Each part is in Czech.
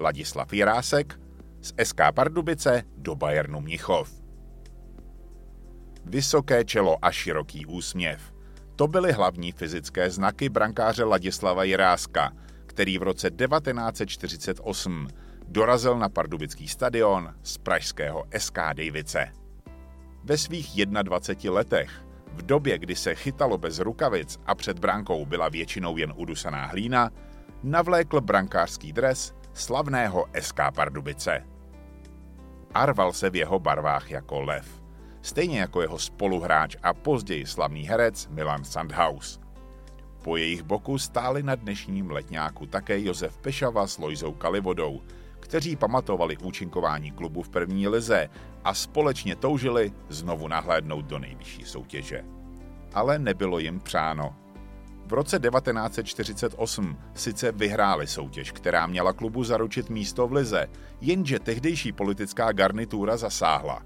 Ladislav Jirásek, z SK Pardubice do Bayernu Mnichov. Vysoké čelo a široký úsměv. To byly hlavní fyzické znaky brankáře Ladislava Jiráska, který v roce 1948 dorazil na pardubický stadion z pražského SK Davice. Ve svých 21 letech, v době, kdy se chytalo bez rukavic a před bránkou byla většinou jen udusaná hlína, navlékl brankářský dres slavného SK Pardubice. Arval se v jeho barvách jako lev, stejně jako jeho spoluhráč a později slavný herec Milan Sandhaus. Po jejich boku stáli na dnešním letňáku také Josef Pešava s Lojzou Kalivodou, kteří pamatovali účinkování klubu v první lize a společně toužili znovu nahlédnout do nejvyšší soutěže. Ale nebylo jim přáno. V roce 1948 sice vyhráli soutěž, která měla klubu zaručit místo v lize, jenže tehdejší politická garnitura zasáhla.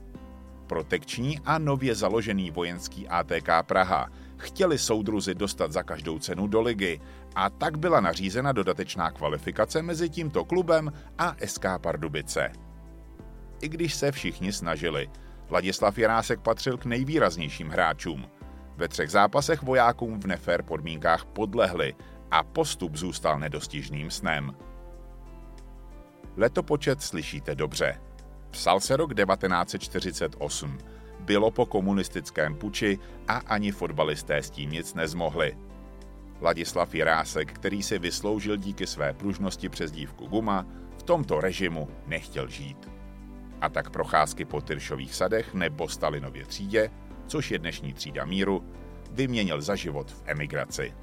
Protekční a nově založený vojenský ATK Praha chtěli soudruzi dostat za každou cenu do ligy a tak byla nařízena dodatečná kvalifikace mezi tímto klubem a SK Pardubice. I když se všichni snažili, Ladislav Janásek patřil k nejvýraznějším hráčům. Ve třech zápasech vojákům v nefér podmínkách podlehli a postup zůstal nedostižným snem. Letopočet slyšíte dobře. Psal se rok 1948 bylo po komunistickém puči a ani fotbalisté s tím nic nezmohli. Ladislav Jirásek, který si vysloužil díky své pružnosti přes dívku Guma, v tomto režimu nechtěl žít. A tak procházky po Tyršových sadech nebo Stalinově třídě, což je dnešní třída míru, vyměnil za život v emigraci.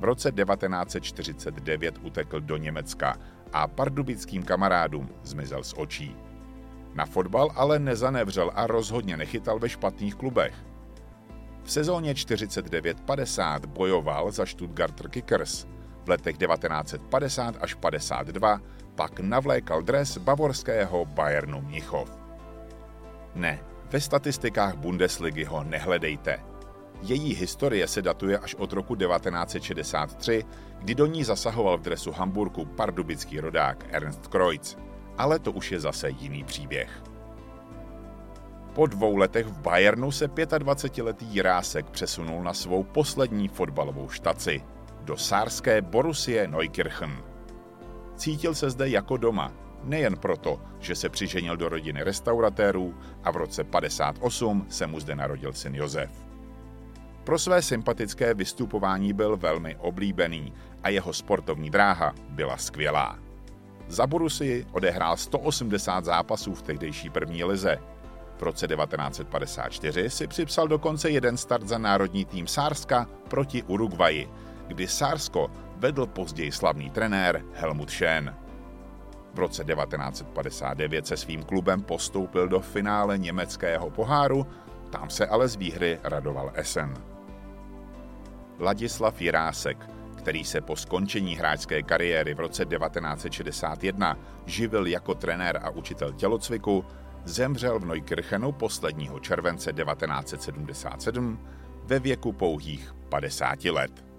V roce 1949 utekl do Německa a pardubickým kamarádům zmizel z očí. Na fotbal ale nezanevřel a rozhodně nechytal ve špatných klubech. V sezóně 49-50 bojoval za Stuttgarter Kickers. V letech 1950 až 52 pak navlékal dres bavorského Bayernu Mnichov. Ne, ve statistikách Bundesligy ho nehledejte. Její historie se datuje až od roku 1963, kdy do ní zasahoval v dresu Hamburgu pardubický rodák Ernst Kreuz ale to už je zase jiný příběh. Po dvou letech v Bayernu se 25-letý Jirásek přesunul na svou poslední fotbalovou štaci, do sárské Borussie Neukirchen. Cítil se zde jako doma, nejen proto, že se přiženil do rodiny restauratérů a v roce 58 se mu zde narodil syn Josef. Pro své sympatické vystupování byl velmi oblíbený a jeho sportovní dráha byla skvělá. Za Borusii odehrál 180 zápasů v tehdejší první lize. V roce 1954 si připsal dokonce jeden start za národní tým Sárska proti Uruguayi, kdy Sársko vedl později slavný trenér Helmut Schön. V roce 1959 se svým klubem postoupil do finále německého poháru, tam se ale z výhry radoval Essen. Ladislav Jirásek který se po skončení hráčské kariéry v roce 1961 živil jako trenér a učitel tělocviku, zemřel v Neukirchenu posledního července 1977 ve věku pouhých 50 let.